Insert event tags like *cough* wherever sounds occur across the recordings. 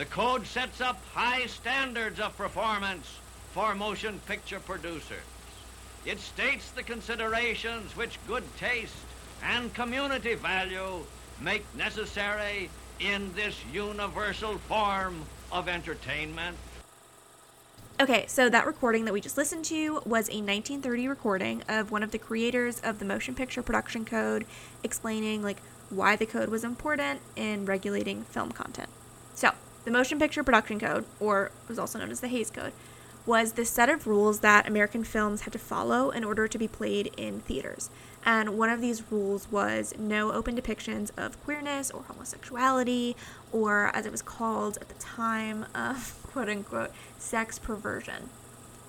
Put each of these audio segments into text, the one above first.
The code sets up high standards of performance for motion picture producers. It states the considerations which good taste and community value make necessary in this universal form of entertainment. Okay, so that recording that we just listened to was a 1930 recording of one of the creators of the motion picture production code explaining like why the code was important in regulating film content. So, the motion picture production code, or was also known as the Hays Code, was this set of rules that American films had to follow in order to be played in theaters. And one of these rules was no open depictions of queerness or homosexuality, or as it was called at the time, *laughs* of quote unquote sex perversion.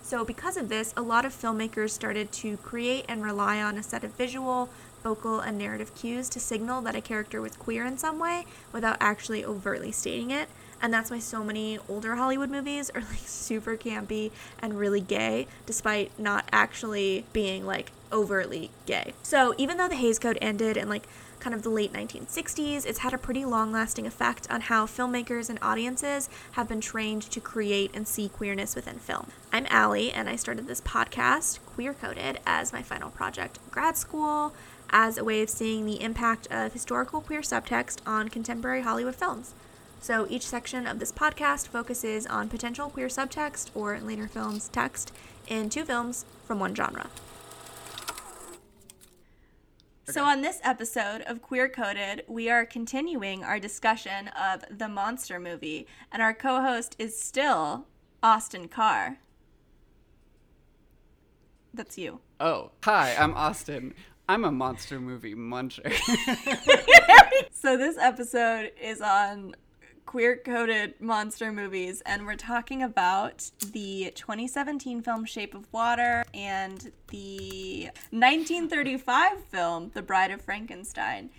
So, because of this, a lot of filmmakers started to create and rely on a set of visual, vocal, and narrative cues to signal that a character was queer in some way without actually overtly stating it. And that's why so many older Hollywood movies are like super campy and really gay, despite not actually being like overtly gay. So even though the Hays Code ended in like kind of the late 1960s, it's had a pretty long lasting effect on how filmmakers and audiences have been trained to create and see queerness within film. I'm Allie, and I started this podcast, Queer Coded, as my final project grad school, as a way of seeing the impact of historical queer subtext on contemporary Hollywood films. So each section of this podcast focuses on potential queer subtext or in later films text in two films from one genre. So, on this episode of Queer Coded, we are continuing our discussion of the monster movie, and our co host is still Austin Carr. That's you. Oh, hi, I'm Austin. I'm a monster movie muncher. *laughs* *laughs* so, this episode is on queer coded monster movies, and we're talking about the 2017 film Shape of Water and the 1935 film The Bride of Frankenstein.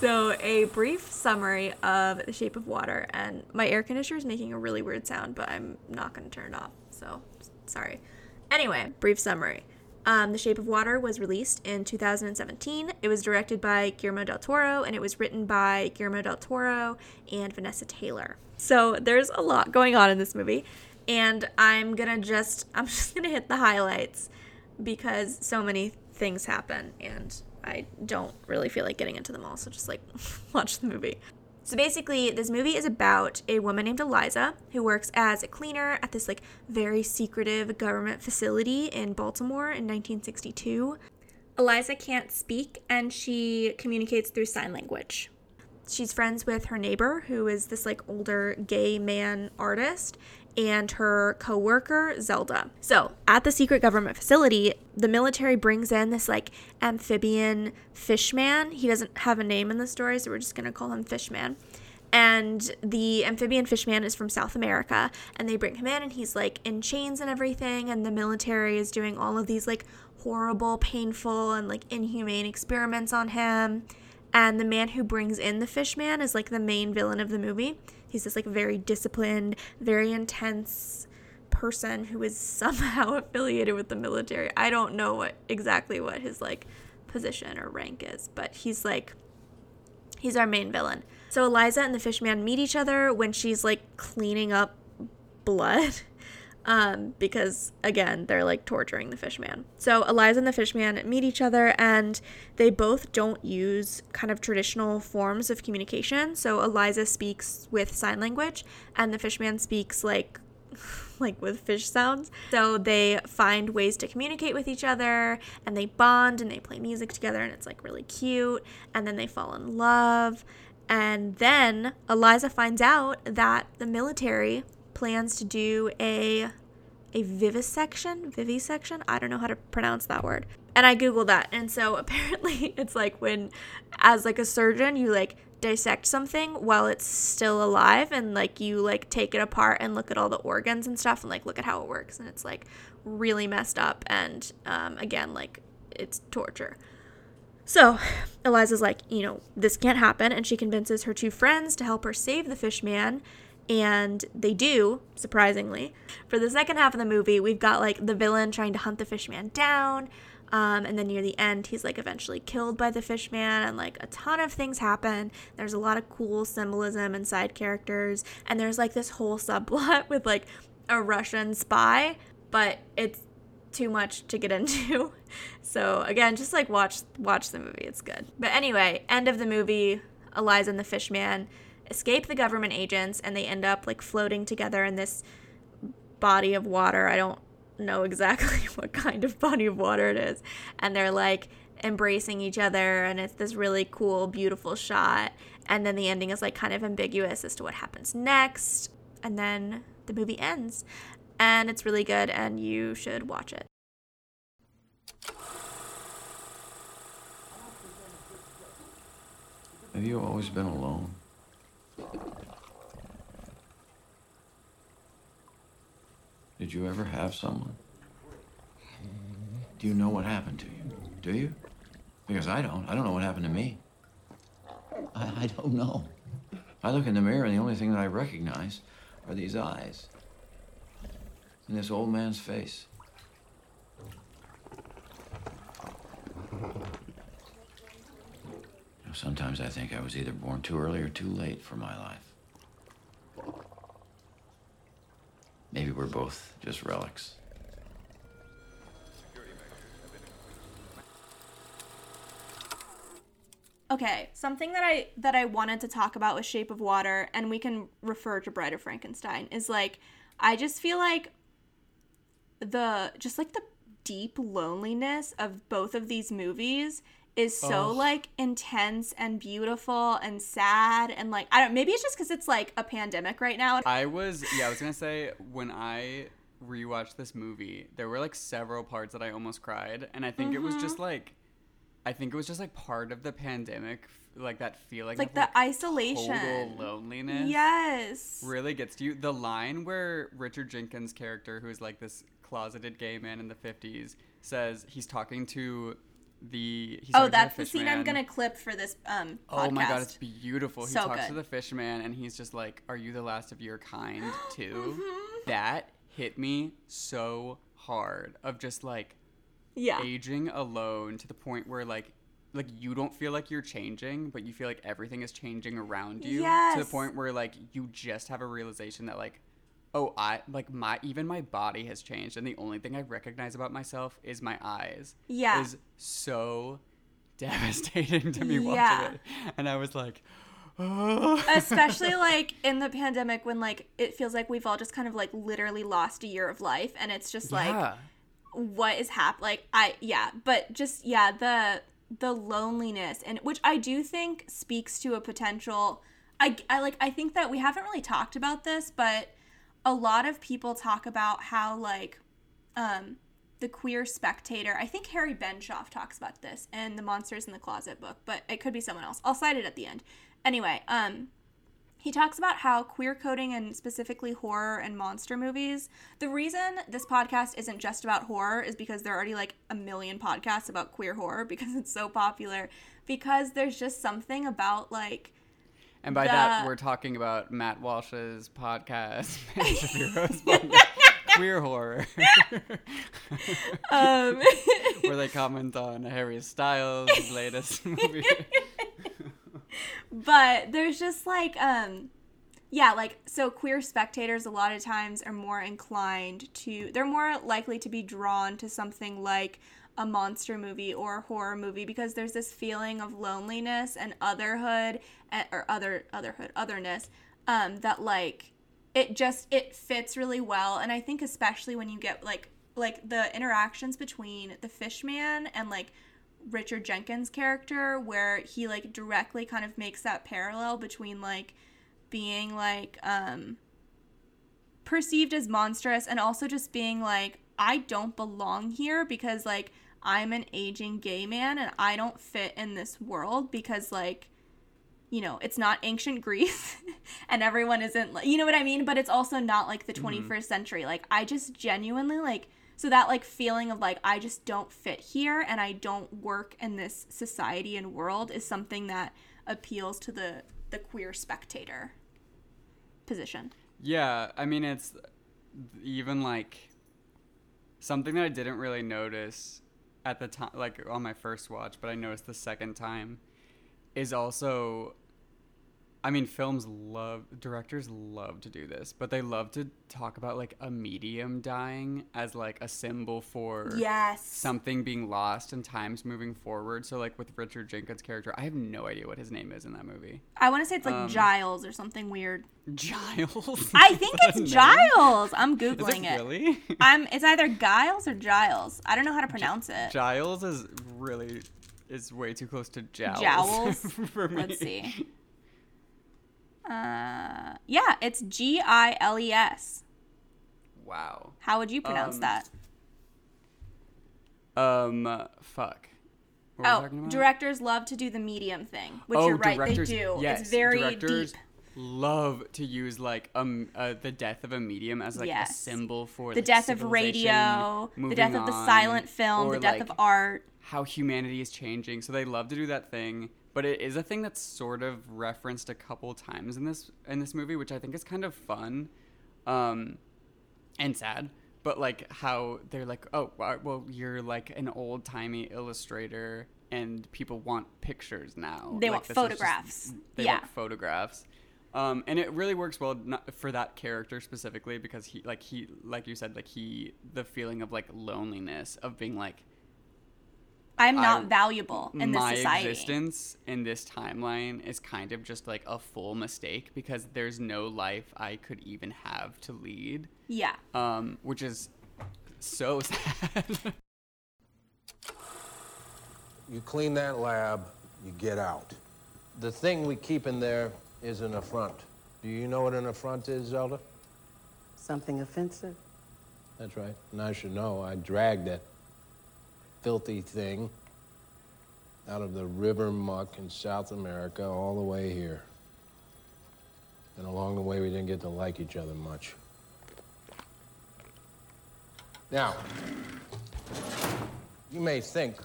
So, a brief summary of The Shape of Water, and my air conditioner is making a really weird sound, but I'm not going to turn it off, so sorry. Anyway, brief summary. Um, the Shape of Water was released in 2017. It was directed by Guillermo del Toro and it was written by Guillermo del Toro and Vanessa Taylor. So there's a lot going on in this movie, and I'm gonna just *laughs* I'm just gonna hit the highlights because so many things happen and I don't really feel like getting into them all. So just like *laughs* watch the movie. So basically, this movie is about a woman named Elisa who works as a cleaner at this like very secretive government facility in Baltimore in 1962. Elisa can't speak and she communicates through sign language. She's friends with her neighbor who is this like older gay man artist and her coworker Zelda. So, at the secret government facility, the military brings in this like amphibian fishman. He doesn't have a name in the story, so we're just going to call him Fishman. And the amphibian fishman is from South America, and they bring him in, and he's like in chains and everything. And the military is doing all of these like horrible, painful, and like inhumane experiments on him. And the man who brings in the fishman is like the main villain of the movie he's this like very disciplined, very intense person who is *laughs* somehow affiliated with the military. I don't know what exactly what his like position or rank is, but he's like he's our main villain. So Elisa and the fishman meet each other when she's like cleaning up blood *laughs* um, because again they're like torturing the fishman. So Elisa and the fishman meet each other, and they both don't use kind of traditional forms of communication. So Elisa speaks with sign language, and the fishman speaks like *laughs* like with fish sounds. So they find ways to communicate with each other and they bond and they play music together and it's like really cute and then they fall in love. And then Elisa finds out that the military plans to do a a vivisection, vivisection. I don't know how to pronounce that word. And I googled that, and so *laughs* apparently it's like when, as like a surgeon, you like dissect something while it's still alive, and like you like take it apart and look at all the organs and stuff, and like look at how it works, and it's like really messed up, and um, again like it's torture. So Elisa's like, you know, this can't happen, and she convinces her two friends to help her save the fish man and they do, surprisingly. For the second half of the movie, we've got like the villain trying to hunt the fishman down. Um, and then near the end, he's like eventually killed by the fish man, and like a ton of things happen. There's a lot of cool symbolism and side characters, and there's like this whole *laughs* subplot with like a Russian spy, but it's too much to get into. *laughs* So again, just like watch watch the movie. It's good. But anyway, end of the movie, Elisa and the fish man escape the government agents and they end up like floating together in this body of water. I don't know exactly *laughs* what kind of body of water it is. And they're like embracing each other and it's this really cool, beautiful shot. And then the ending is like kind of ambiguous as to what happens next. And then the movie ends. And it's really good and you should watch it. Have you always been alone? Did you ever have someone? Do you know what happened to you? Do you? Because I don't. I don't know what happened to me. I, I don't know. I look in the mirror and the only thing that I recognize are these eyes and this old man's face. Sometimes I think I was either born too early or too late for my life. Maybe we're both just relics. Okay, something that I that I wanted to talk about with Shape of Water, and we can refer to Bride of Frankenstein, is like I just feel like the just like the deep loneliness of both of these movies is so Ugh. like intense and beautiful and sad and like I don't maybe it's just because it's like a pandemic right now. I was yeah, I was gonna say when I rewatched this movie, there were like several parts that I almost cried, and I think it was Mm-hmm. just like, I think it was just like part of the pandemic, like that feeling, Like of, the isolation. total loneliness. Yes. really gets to you. The line where Richard Jenkins' character, who is like this closeted gay man in the fifties, says he's talking to the. He's Oh, that's the fish scene I'm gonna clip for this um podcast. Oh my god, it's beautiful. He So talks to the fisherman and he's just like, Are you the last of your kind *gasps* too? Mm-hmm. That hit me so hard of just like yeah. aging alone to the point where like like you don't feel like you're changing, but you feel like everything is changing around you. To the point where like you just have a realization that like oh I like my even my body has changed and the only thing I recognize about myself is my eyes. Yeah. Is so devastating to me Yeah. watching it. And I was like oh. *laughs* especially like in the pandemic when like it feels like we've all just kind of like literally lost a year of life and it's just like yeah. what is hap like i yeah but just yeah the the loneliness and which i do think speaks to a potential i i like i think that we haven't really talked about this but a lot of people talk about how like um the queer spectator i think harry benshoff talks about this in the monsters in the closet book but it could be someone else i'll cite it at the end anyway um he talks about how queer coding and specifically horror and monster movies. The reason this podcast isn't just about horror is because there are already like a million podcasts about queer horror *laughs* because it's so popular. Because there's just something about like And by that, we're talking about Matt Walsh's podcast, *laughs* Shapiro's podcast, *laughs* Queer Horror, um. *laughs* Where they comment on Harry Styles' latest movie. but there's just like um yeah like so queer spectators a lot of times are more inclined to they're more likely to be drawn to something like a monster movie or a horror movie because there's this feeling of loneliness and otherhood and, or other otherhood otherness um that like it just it fits really well. And i think especially when you get like like the interactions between the fishman and like Richard Jenkins character where he like directly kind of makes that parallel between like being like um perceived as monstrous and also just being like I don't belong here because like I'm an aging gay man and I don't fit in this world because like you know, it's not ancient Greece *laughs* and everyone isn't like, you know what I mean? But it's also not like the mm-hmm. 21st century. Like, I just genuinely like, so that like feeling of like, I just don't fit here and I don't work in this society and world is something that appeals to the, the queer spectator position. Yeah, I mean, it's even like something that I didn't really notice at the time, like on my first watch, but I noticed the second time, is also. I mean, films love directors love to do this, but they love to talk about like a medium dying as like a symbol for Yes. something being lost and times moving forward. So like with Richard Jenkins' character, I have no idea what his name is in that movie. I want to say it's like Um, Giles or something weird. Giles. *laughs* I think Is that a it's? Giles. I'm googling it it. really? *laughs* I'm. It's either Giles or Giles. I don't know how to pronounce it. Giles is really is way too close to jowls. Jowls? *laughs* for me. Let's see. Uh, yeah, it's G I L E S. Wow. How would you pronounce Um, that? Um. Fuck. What Oh, directors love to do the medium thing, which oh, you're right, they do. Yes, it's very directors deep. love to use like um uh, the death of a medium as like a symbol for The like, death of radio, the death of the silent film, the death like, of art. how humanity is changing. So they love to do that thing, but it is a thing that's sort of referenced a couple times in this in this movie, which I think is kind of fun, um, and sad. But like how they're like, oh, well, you're like an old timey illustrator, and people want pictures now. They Like, want is just- photographs. they Yeah. want photographs. Um, and it really works well for that character specifically because he like he like you said like he the feeling of like loneliness of being like I'm not I- valuable in this my society. existence in this timeline is kind of just like a full mistake because there's no life I could even have to lead, Yeah. um, which is so *laughs* sad. You clean that lab, you get out. The thing we keep in there is an affront. Do you know what an affront is, Zelda? Something offensive? That's right. And I should know. I dragged that filthy thing out of the river muck in South America all the way here. And along the way, we didn't get to like each other much. Now, you may think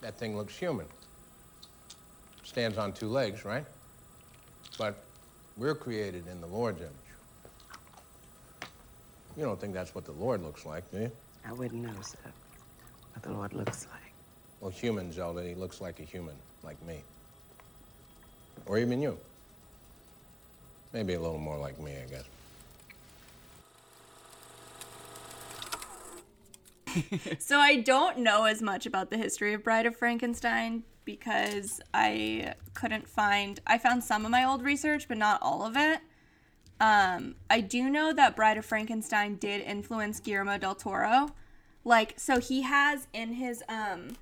that thing looks human. Stands on two legs, right? But we're created in the Lord's image. You don't think that's what the Lord looks like, do you? I wouldn't know, sir, what the Lord looks like. Well, human, Zelda, he looks like a human, like me. Or even you. Maybe a little more like me, I guess. *laughs* So I don't know as much about the history of Bride of Frankenstein because I couldn't find I found some of my old research but not all of it. Um I do know that Bride of Frankenstein did influence Guillermo del Toro. Like so he has in his um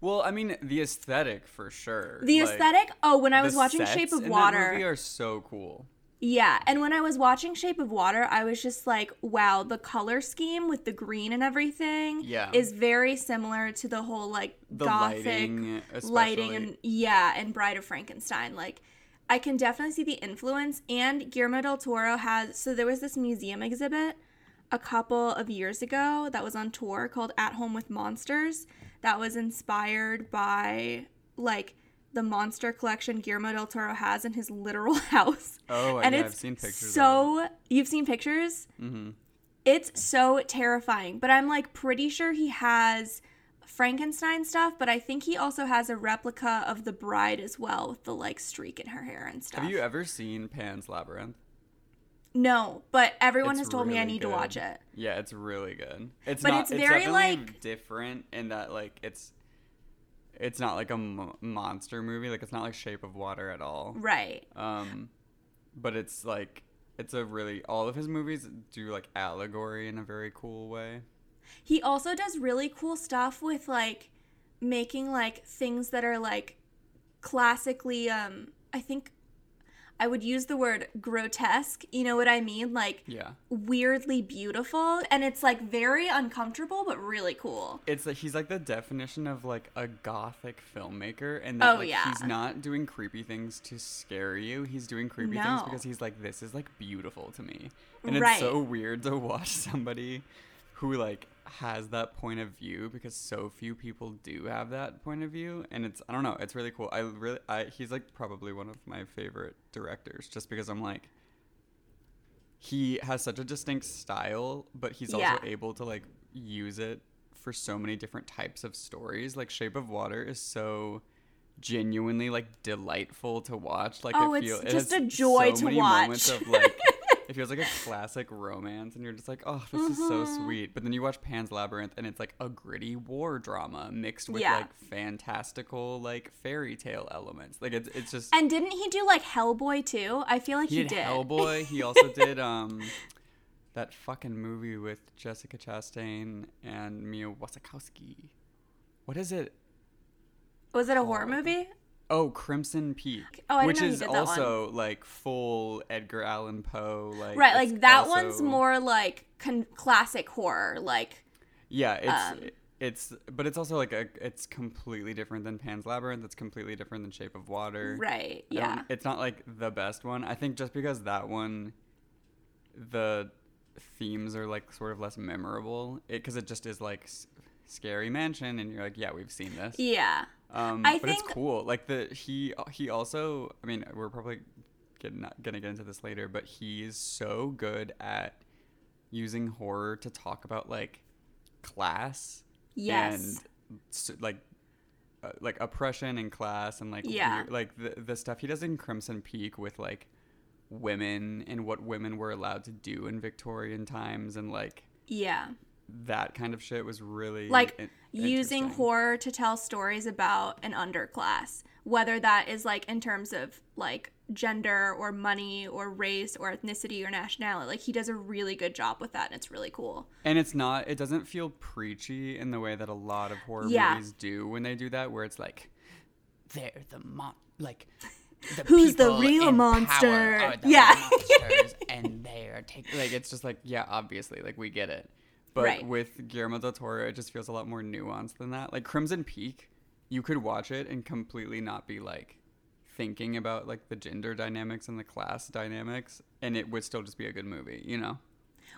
well, I mean, the aesthetic for sure. the Like, aesthetic oh when I was watching Shape of Water movie are so cool. Yeah, and when I was watching Shape of Water, I was just like, wow, the color scheme with the green and everything Yeah. is very similar to the whole like The gothic lighting, lighting and yeah, and Bride of Frankenstein. Like I can definitely see the influence and Guillermo del Toro has so there was this museum exhibit a couple of years ago that was on tour called At Home with Monsters that was inspired by like the monster collection Guillermo del Toro has in his literal *laughs* house. Oh, and yeah, it's I've seen pictures So you've seen pictures? Mm-hmm. It's so terrifying, but I'm like pretty sure he has Frankenstein stuff, but I think he also has a replica of the bride as well with the like streak in her hair and stuff. Have you ever seen Pan's Labyrinth? No, but everyone It's has told me I really need to watch it. Yeah, it's really good. It's But not. it's It's, very, definitely like- different in that like it's. It's not like a mo- monster movie. Like it's not like Shape of Water at all. Right. Um, but it's like it's a really all of his movies do like allegory in a very cool way. He also does really cool stuff with like making like things that are like classically um I think I would use the word grotesque, you know what I mean? Like Yeah. weirdly beautiful and it's like very uncomfortable but really cool. It's like he's like the definition of like a gothic filmmaker, and that Oh, like, yeah. he's not doing creepy things to scare you. He's doing creepy things because he's like, this is like beautiful to me, and Right. it's so weird to watch somebody who like has that point of view because so few people do have that point of view, and it's I don't know, it's really cool. I really, I he's like probably one of my favorite directors, just because I'm like. He has such a distinct style, but he's Yeah. also able to like use it for so many different types of stories. Like Shape of Water is so genuinely like delightful to watch. Like Oh, it it's feel- it just has a joy so to many watch. Moments of like *laughs* *laughs* it feels like a classic romance, and you're just like, oh, this is so Mm-hmm. sweet. But then you watch Pan's Labyrinth, and it's like a gritty war drama mixed with Yeah. like fantastical like fairy tale elements. Like it's it's just And didn't he do like Hellboy too? I feel like he, he, did, did. Hellboy. He also *laughs* did um that fucking movie with Jessica Chastain and Mia Wasikowska. What is it? Was it a horror movie? Oh, Crimson Peak. Oh, which is that one. also like full Edgar Allan Poe. Like Right, like that also- one's more like con- classic horror. Like, Yeah, it's um, it's but it's also like a it's completely different than Pan's Labyrinth. It's completely different than Shape of Water. right? Yeah. It's not like the best one. I think just because that one, the themes are like sort of less memorable. It because it just is like s- scary mansion, and you're like, yeah, we've seen this. Yeah. Um, I but it's cool. Like the he he also. I mean, we're probably getting not gonna get into this later, but he's so good at using horror to talk about like class Yes. and like uh, like oppression and class and like Yeah. weird- like the the stuff he does in Crimson Peak with like women and what women were allowed to do in Victorian times and like Yeah. That kind of shit was really Like in- using horror to tell stories about an underclass, whether that is like in terms of like gender or money or race or ethnicity or nationality. Like he does a really good job with that and it's really cool. And it's not it doesn't feel preachy in the way that a lot of horror Yeah. movies do when they do that where it's like they're the mon like the Who's the real monster? are the Yeah. monsters *laughs* and they're taking like it's just like yeah obviously like we get it but Right. with Guillermo del Toro it just feels a lot more nuanced than that like Crimson Peak you could watch it and completely not be like thinking about like the gender dynamics and the class dynamics and it would still just be a good movie you know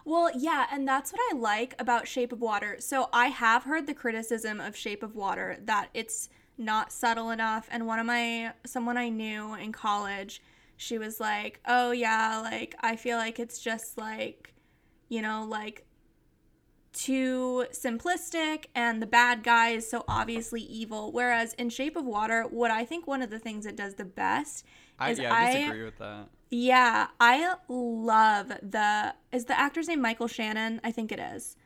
Well, yeah, and that's what I like about Shape of Water. So I have heard the criticism of Shape of Water that it's not subtle enough. And one of my, someone I knew in college, she was like, oh, yeah, like, I feel like it's just like, you know, like too simplistic and the bad guy is so obviously evil. Whereas in Shape of Water, what I think one of the things it does the best I, is yeah I disagree with that yeah, I love the is the actor's name Michael Shannon? I think it is.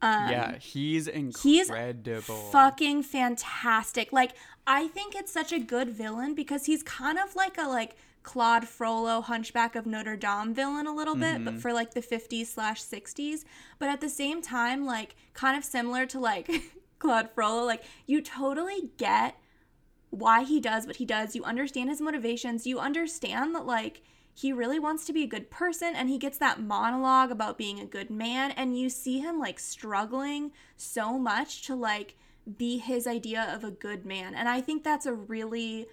Um, yeah, he's he's incredible. fucking fantastic. Like I think it's such a good villain because he's kind of like a like Claude Frollo Hunchback of Notre Dame villain a little bit, but mm-hmm. for like the 50s slash 60s. But at the same time, like kind of similar to like *laughs* Claude Frollo, like you totally get why he does what he does. You understand his motivations. You understand that like he really wants to be a good person and he gets that monologue about being a good man and you see him like struggling so much to like be his idea of a good man. And I think that's a really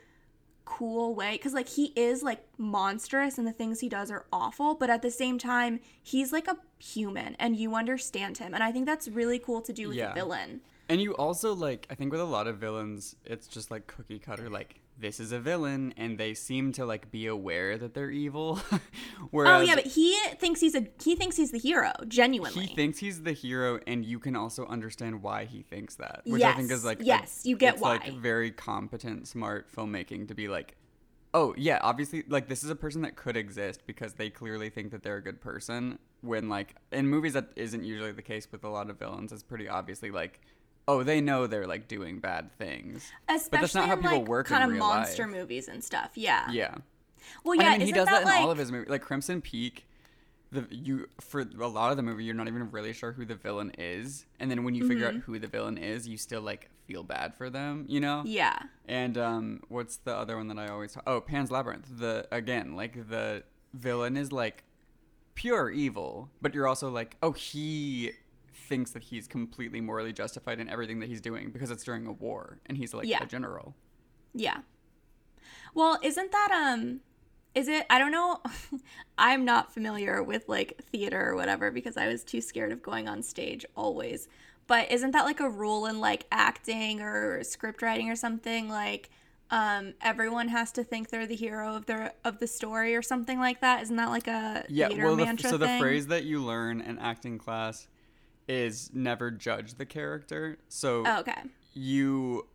cool way cuz like he is like monstrous and the things he does are awful, but at the same time he's like a human and you understand him. And I think that's really cool to do with Yeah. a villain. And you also like I think with a lot of villains, it's just like cookie cutter like this is a villain and they seem to like be aware that they're evil. Whereas *laughs* oh yeah, but he thinks he's a he thinks he's the hero, genuinely. he thinks he's the hero and you can also understand why he thinks that. Which I think is like a- yes, you get it's, like why. very competent, smart filmmaking to be like Oh yeah, obviously like this is a person that could exist because they clearly think that they're a good person when like in movies that isn't usually the case with a lot of villains. It's pretty obviously like oh, they know they're like doing bad things. Especially but that's not how in people like work kind in of monster life. movies and stuff. Yeah. Yeah. Well, yeah. I mean, he does that, like, in all of his movies. Like Crimson Peak, the you for a lot of the movie, you're not even really sure who the villain is, and then when you figure Mm-hmm. out who the villain is, you still like feel bad for them, you know? Yeah. And um, what's the other one that I always talk? Oh, Pan's Labyrinth. The again, like the villain is like pure evil, but you're also like, oh, he thinks that he's completely morally justified in everything that he's doing because it's during a war and he's like Yeah. a general. Yeah. Well, isn't that um is it I don't know *laughs* I'm not familiar with like theater or whatever because I was too scared of going on stage always. But isn't that like a rule in like acting or script writing or something like um everyone has to think they're the hero of their of the story or something like that? Isn't that like a Yeah, well, the, mantra so the thing? phrase that you learn in acting class is never judge the character. So Oh, okay. you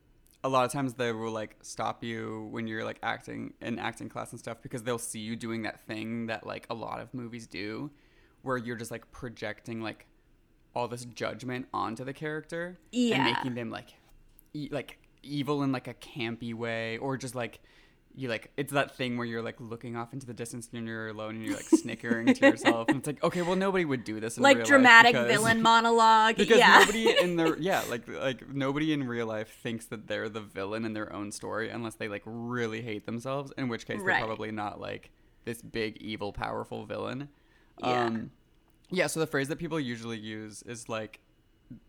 a lot of times they will like stop you when you're like acting in acting class and stuff because they'll see you doing that thing that like a lot of movies do where you're just like projecting like all this judgment onto the character Yeah. and making them like e- like evil in like a campy way or just like you like it's that thing where you're like looking off into the distance and you're alone and you're like snickering to yourself and it's like okay well nobody would do this in real life. Like dramatic because- villain monologue. *laughs* because yeah. nobody in their *laughs* yeah like like nobody in real life thinks that they're the villain in their own story unless they like really hate themselves in which case Right. they're probably not like this big evil powerful villain Yeah. um yeah so the phrase that people usually use is like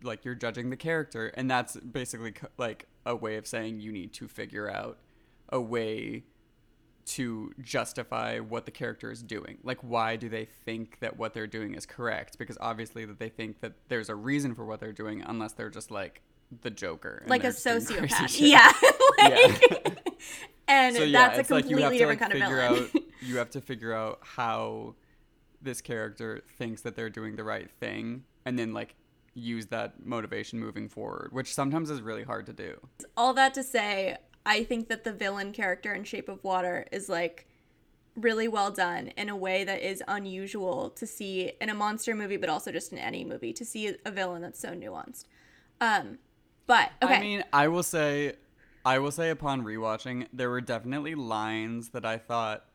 like you're judging the character and that's basically like a way of saying you need to figure out a way to justify what the character is doing. Like, why do they think that what they're doing is correct? Because obviously, that they think that there's a reason for what they're doing, unless they're just like the Joker, like a they're just *laughs* doing crazy sociopath. Yeah. Yeah. *laughs* like, and so yeah, that's a it's like you have to different like kind of figure villain. out. You have to figure out how this character thinks that they're doing the right thing, and then like use that motivation moving forward, which sometimes is really hard to do. All that to say, I think that the villain character in Shape of Water is like really well done in a way that is unusual to see in a monster movie, but also just in any movie to see a villain that's so nuanced. Um, but okay, I mean, I will say, I will say, upon rewatching, there were definitely lines that I thought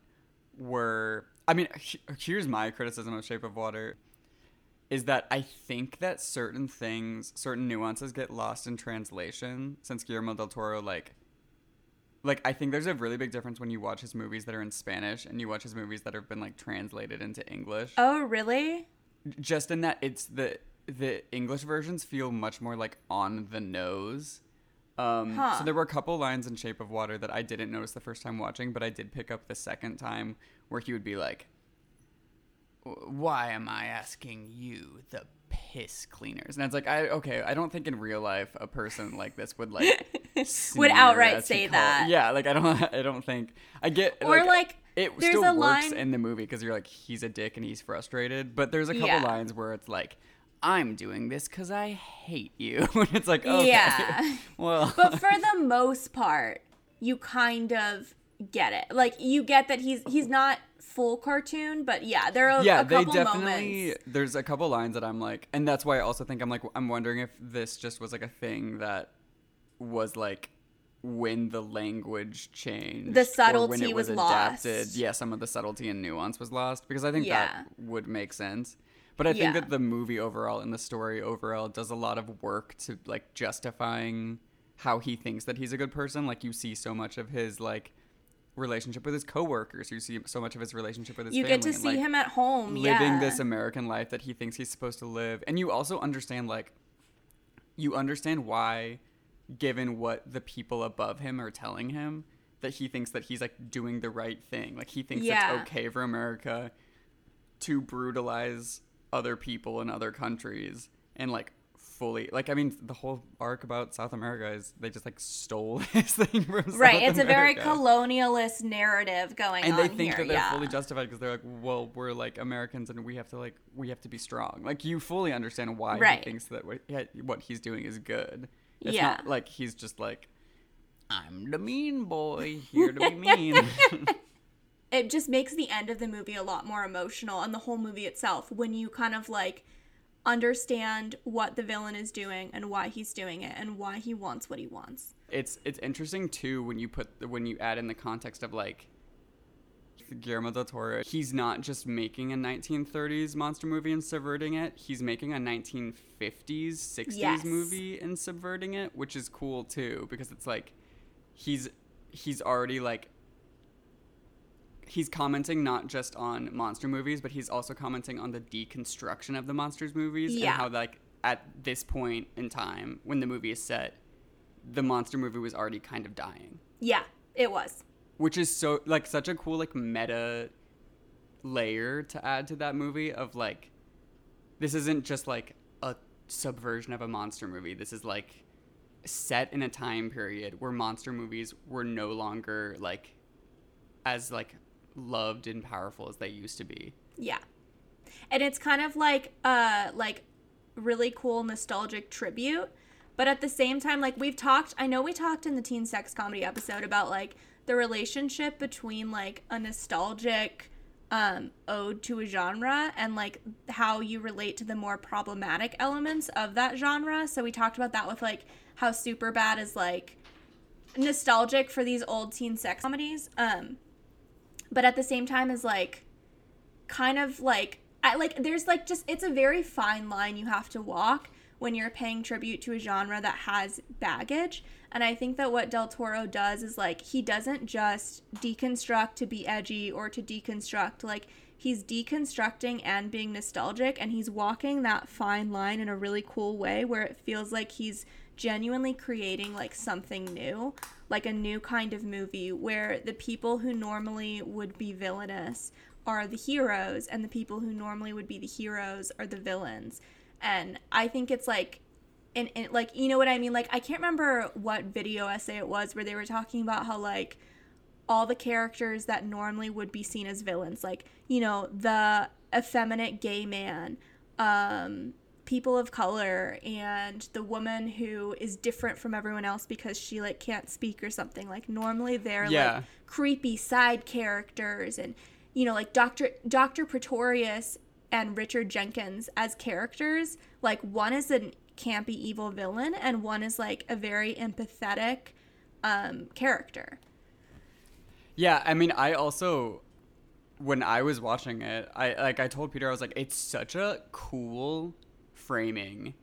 were. I mean, here's my criticism of Shape of Water, is that I think that certain things, certain nuances, get lost in translation since Guillermo del Toro like. Like I think there's a really big difference when you watch his movies that are in Spanish and you watch his movies that have been like translated into English oh really? just in that it's the the English versions feel much more like on the nose. Um, Huh. So there were a couple lines in Shape of Water that I didn't notice the first time watching, but I did pick up the second time where he would be like, "Why am I asking you, the piss cleaners?" And it's like, I okay, I don't think in real life a person like this would like *laughs* would outright say that. Yeah, like I don't, *laughs* I don't think I get Or, like, it there's still a works line- in the movie because you're like he's a dick and he's frustrated. But there's a couple Yeah. lines where it's like, "I'm doing this because I hate you," *laughs* and it's like, okay, Yeah. well, but for the most part, you kind of get it. Like you get that he's he's not full cartoon, but yeah, there are yeah, a they couple definitely. moments. There's a couple lines that I'm like, and that's why I also think I'm like, I'm wondering if this just was like a thing that was like when the language changed, The subtlety was, was adapted. lost. Yeah, some of the subtlety and nuance was lost because I think Yeah. that would make sense. But I think Yeah. that the movie overall and the story overall does a lot of work to like justifying how he thinks that he's a good person. Like you see so much of his like relationship with his coworkers. You see so much of his relationship with his family. You family. get to see like, him at home, living yeah. this American life that he thinks he's supposed to live. And you also understand like you understand why given what the people above him are telling him that he thinks that he's like doing the right thing. Like he thinks Yeah. it's okay for America to brutalize other people in other countries and like fully like I mean the whole arc about South America is they just like stole *laughs* his thing from right, South it's a very colonialist narrative going and on they think here. that they're yeah. fully justified because they're like, well, we're like Americans and we have to like we have to be strong. Like you fully understand why Right. he thinks that what, what he's doing is good. It's Yeah. not like he's just like, I'm the mean boy *laughs* here to be mean. *laughs* it just makes the end of the movie a lot more emotional and the whole movie itself when you kind of like understand what the villain is doing and why he's doing it and why he wants what he wants. it's it's interesting too when you put when you add in the context of like Guillermo del Toro. He's not just making a 1930s monster movie and subverting it. He's making a 1950s, 60s Yes. movie and subverting it, which is cool too because it's like he's he's already like he's commenting not just on monster movies, but he's also commenting on the deconstruction of the monsters movies Yeah. and how like at this point in time when the movie is set, the monster movie was already kind of dying, Yeah, it was. which is so like such a cool like meta layer to add to that movie of like this isn't just like a subversion of a monster movie. This is like set in a time period where monster movies were no longer like as like loved and powerful as they used to be. Yeah. And it's kind of like uh like really cool nostalgic tribute. But at the same time, like we've talked, I know we talked in the teen sex comedy episode about like the relationship between like a nostalgic um ode to a genre and like how you relate to the more problematic elements of that genre. So we talked about that with like how Superbad is like nostalgic for these old teen sex comedies. Um but at the same time is like kind of like I like there's like just it's a very fine line you have to walk when you're paying tribute to a genre that has baggage. And I think that what Del Toro does is like he doesn't just deconstruct to be edgy or to deconstruct like he's deconstructing and being nostalgic and he's walking that fine line in a really cool way where it feels like he's genuinely creating like something new, like a new kind of movie where the people who normally would be villainous are the heroes and the people who normally would be the heroes are the villains. And I think it's like and, and like you know what I mean? Like I can't remember what video essay it was where they were talking about how like all the characters that normally would be seen as villains, like, you know, the effeminate gay man, um, people of color, and the woman who is different from everyone else because she like can't speak or something. Like normally they're Yeah. like creepy side characters and you know, like Dr. Dr. Pretorius and Richard Jenkins as characters, like one is a campy evil villain and one is like a very empathetic um character. Yeah, I mean, I also when I was watching it, I like I told Peter I was like it's such a cool framing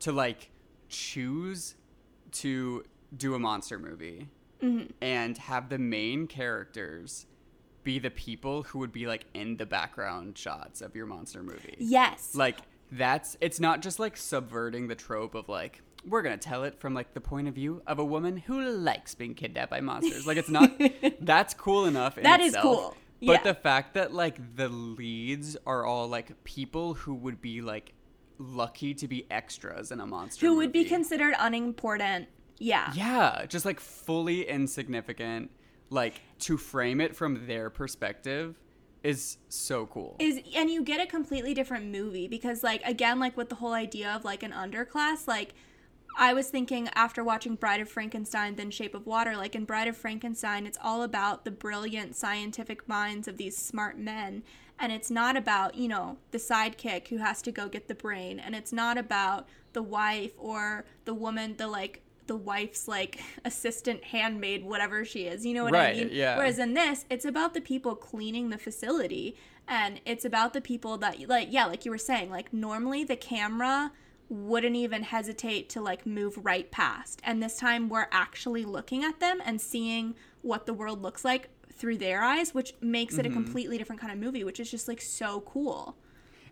to like choose to do a monster movie mm-hmm. and have the main characters be the people who would be like in the background shots of your monster movie. Yes. Like that's it's not just like subverting the trope of like we're gonna tell it from like the point of view of a woman who likes being kidnapped by monsters. Like it's not *laughs* that's cool enough. In That is itself. cool. But Yeah. the fact that like the leads are all like people who would be like lucky to be extras in a monster who would be considered unimportant. Yeah. Yeah, just like fully insignificant. Like to frame it from their perspective is so cool. Is and you get a completely different movie because like again like with the whole idea of like an underclass like I was thinking after watching Bride of Frankenstein then Shape of Water like in Bride of Frankenstein it's all about the brilliant scientific minds of these smart men and it's not about, you know, the sidekick who has to go get the brain and it's not about the wife or the woman the like the wife's like *laughs* assistant handmaid whatever she is. You know what Right, I mean? yeah. Whereas in this, it's about the people cleaning the facility and it's about the people that like yeah, like you were saying, like normally the camera wouldn't even hesitate to like move right past. And this time we're actually looking at them and seeing what the world looks like through their eyes, which makes Mm-hmm. it a completely different kind of movie, which is just like so cool.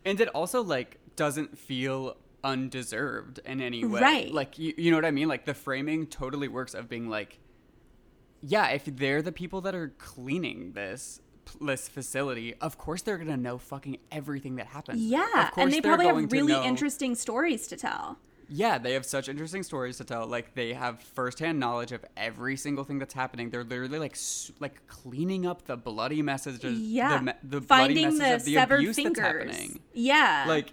and it also like doesn't feel undeserved in any way Right. like you, you know what i mean like the framing totally works of being like yeah if they're the people that are cleaning this this facility of course they're gonna know fucking everything that happens Yeah, and they probably have really interesting stories to tell. Yeah they have such interesting stories to tell. Like they have firsthand knowledge of every single thing that's happening. They're literally like like cleaning up the bloody messages Yeah, the, me- the bloody finding the of the severed abuse fingers. that's happening. Yeah, like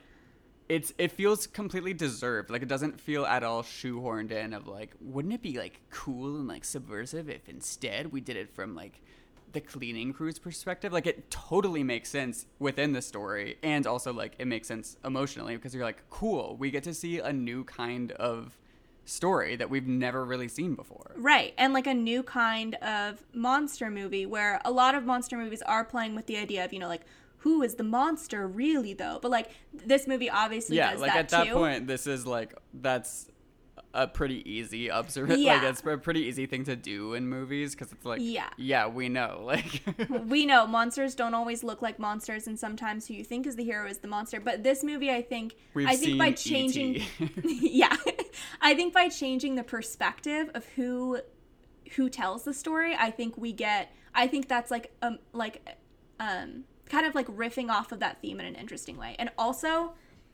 it's it feels completely deserved. Like it doesn't feel at all shoehorned in of like wouldn't it be like cool and like subversive if instead we did it from like the cleaning crew's perspective like it totally makes sense within the story and also like it makes sense emotionally because you're like cool we get to see a new kind of story that we've never really seen before Right, and like a new kind of monster movie where a lot of monster movies are playing with the idea of, you know, like who is the monster really though? But like this movie obviously yeah does like that at that too. point this is like that's a pretty easy observation *laughs* Yeah. like it's a pretty easy thing to do in movies because it's like Yeah. yeah we know *laughs* like we know monsters don't always look like monsters and sometimes who you think is the hero is the monster. But this movie I think We've I think by changing. *laughs* Yeah. I think by changing the perspective of who who tells the story, I think we get I think that's like um like um kind of like riffing off of that theme in an interesting way. And also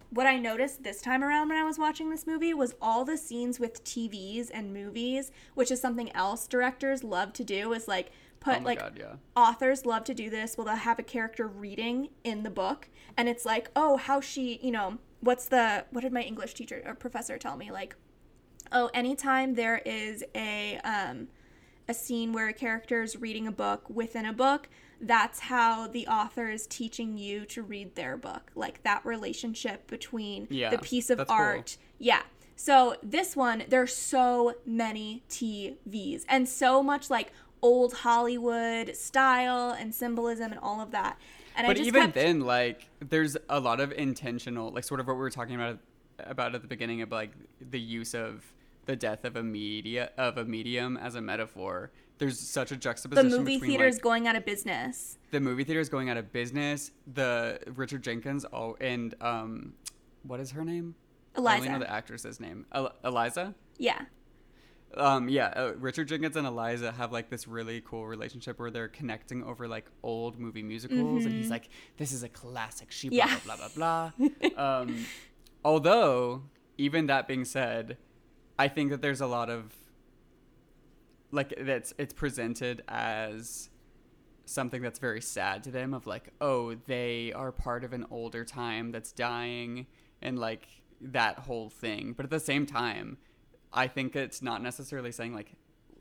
what I noticed this time around when I was watching this movie was all the scenes with TVs and movies, which is something else directors love to do is like put Oh like God, yeah. authors love to do this. Well, they'll have a character reading in the book, and it's like, oh, how she, you know, what's the what did my English teacher or professor tell me? Like, oh, anytime there is a um, a scene where a character is reading a book within a book, that's how the author is teaching you to read their book. Like that relationship between Yeah, the piece of that's cool. art. Yeah. So this one, there's so many TVs and so much like old Hollywood style and symbolism and all of that. And I but even kept, then, like, there's a lot of intentional, like, sort of what we were talking about about at the beginning of like the use of the death of a media of a medium as a metaphor. There's such a juxtaposition. the movie theaters like, going out of business. the movie theater is going out of business. The Richard Jenkins, all and um, what is her name? Elisa. I only know the actress's name. El- Elisa. Yeah. Um, yeah, uh, Richard Jenkins and Elisa have like this really cool relationship where they're connecting over like old movie musicals, and he's like, "This is a classic." She blah Mm-hmm. Yeah. blah blah blah blah. *laughs* um, although, even that being said, I think that there's a lot of like that's it's presented as something that's very sad to them of like oh they are part of an older time that's dying and like that whole thing but at the same time i think it's not necessarily saying like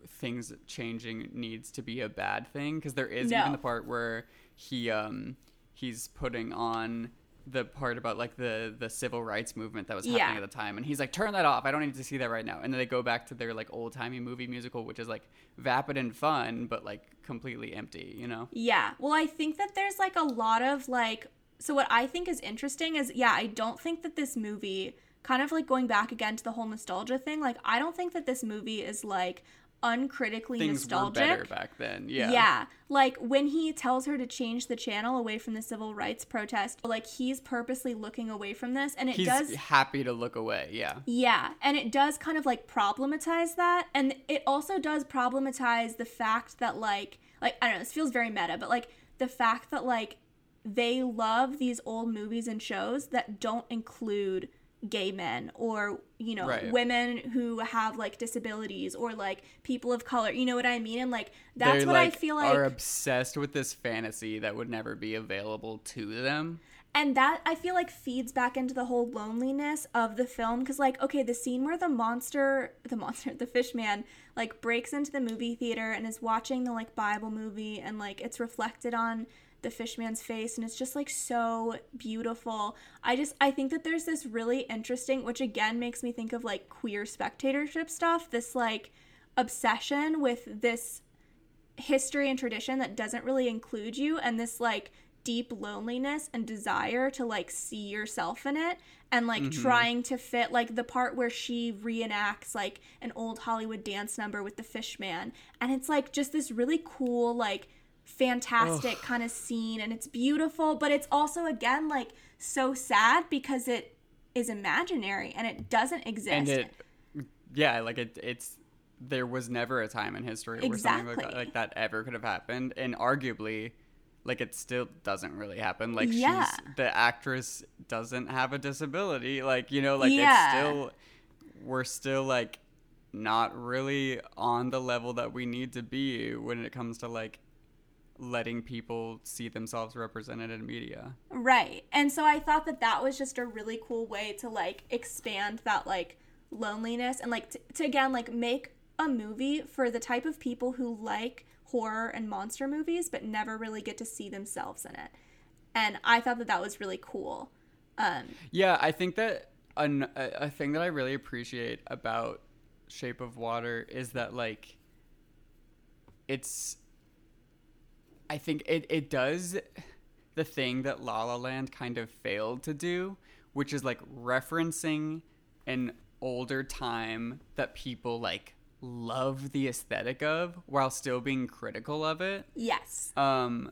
things changing needs to be a bad thing because there is No. even the part where he um he's putting on the part about like the the civil rights movement that was happening Yeah. at the time and he's like turn that off i don't need to see that right now and then they go back to their like old-timey movie musical which is like vapid and fun but like completely empty you know Yeah. Well, I think that there's like a lot of like so what I think is interesting is yeah, I don't think that this movie kind of like going back again to the whole nostalgia thing, like I don't think that this movie is like uncritically things nostalgic. were better back then yeah Yeah. Like when he tells her to change the channel away from the civil rights protest, like he's purposely looking away from this and it he's does happy to look away yeah yeah, and it does kind of like problematize that, and it also does problematize the fact that like like I don't know, this feels very meta, but like the fact that like they love these old movies and shows that don't include gay men or you know Right. women who have like disabilities or like people of color you know what i mean and like that's they what like i feel like are obsessed with this fantasy that would never be available to them and that i feel like feeds back into the whole loneliness of the film because like okay the scene where the monster the monster *laughs* the fish man like breaks into the movie theater and is watching the like bible movie and like it's reflected on the fishman's face and it's just like so beautiful. I just i think that there's this really interesting which again makes me think of like queer spectatorship stuff this like obsession with this history and tradition that doesn't really include you and this like deep loneliness and desire to like see yourself in it and like mm-hmm. trying to fit like the part where she reenacts like an old Hollywood dance number with the fish man. And it's like just this really cool like fantastic kind of scene and it's beautiful but it's also again like so sad because it is imaginary and it doesn't exist and it yeah like it it's there was never a time in history where something like that, Exactly. like that ever could have happened and arguably like it still doesn't really happen like Yeah. she's the actress doesn't have a disability like you know like Yeah. it's still we're still like not really on the level that we need to be when it comes to like letting people see themselves represented in media Right. And so I thought that that was just a really cool way to like expand that like loneliness and like to, to again like make a movie for the type of people who like horror and monster movies but never really get to see themselves in it. And I thought that that was really cool. Um Yeah, I think that an, a, a thing that I really appreciate about Shape of Water is that like it's I think it, it does the thing that La La Land kind of failed to do, which is like referencing an older time that people like love the aesthetic of while still being critical of it yes. um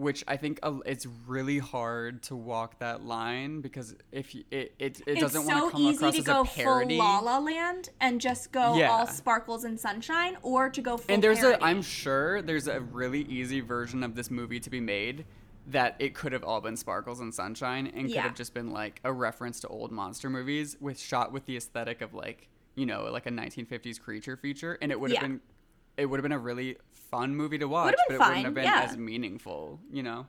which i think it's really hard to walk that line because if you, it it, it doesn't want to come across to as a parody It's so easy to go full La La Land and just go Yeah. all sparkles and sunshine, or to go full. and there's parody. a i'm sure there's a really easy version of this movie to be made that it could have all been sparkles and sunshine and could Yeah. have just been like a reference to old monster movies with shot with the aesthetic of like you know like a 1950s creature feature and it would have Yeah. been it would have been a really fun movie to watch but it wouldn't have been yeah. as meaningful you know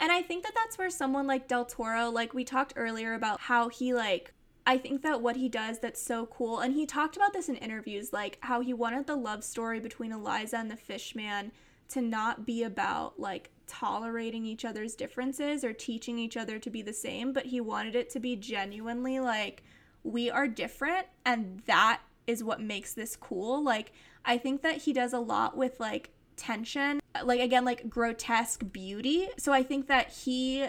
And I think that that's where someone like Del Toro, like we talked earlier about how he like I think that what he does that's so cool, and he talked about this in interviews, like how he wanted the love story between Elisa and the Fishman to not be about like tolerating each other's differences or teaching each other to be the same, but he wanted it to be genuinely like we are different and that is what makes this cool. Like I think that he does a lot with like tension, like again like grotesque beauty. So I think that he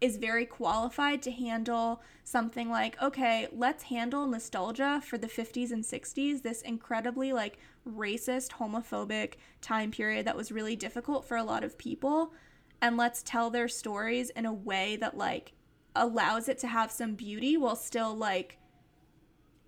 is very qualified to handle something like okay let's handle nostalgia for the 50s and 60s this incredibly like racist homophobic time period that was really difficult for a lot of people and let's tell their stories in a way that like allows it to have some beauty while still like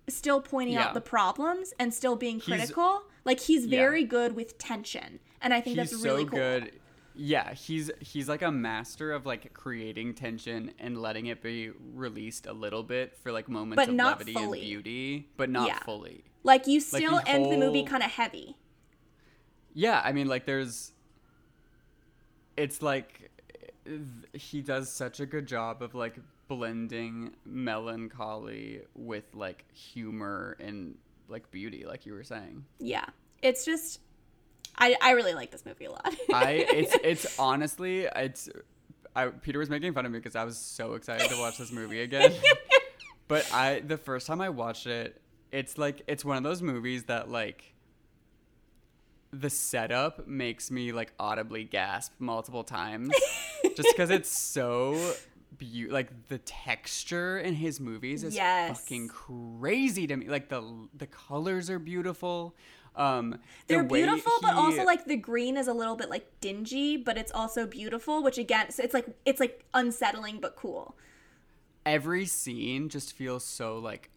still pointing Yeah. out the problems and still being He's- critical like he's Yeah. very good with tension and i think he's that's really so cool good. Yeah, he's he's like a master of like creating tension and letting it be released a little bit for like moments But of levity fully. and beauty, but not Yeah. fully. like you the still end the movie kind of heavy Yeah, I mean like there's it's like he does such a good job of like blending melancholy with like humor and like beauty like you were saying. yeah it's just i i really like this movie a lot I it's *laughs* it's honestly it's I Peter was making fun of me because I was so excited to watch this movie again. *laughs* but I the first time I watched it, it's like it's one of those movies that like the setup makes me like audibly gasp multiple times *laughs* just because it's so beau- like the texture in his movies is Yes. fucking crazy to me. Like the the colors are beautiful. Um the they're beautiful but also like the green is a little bit like dingy but it's also beautiful which again so it's like it's like unsettling but cool. Every scene just feels so like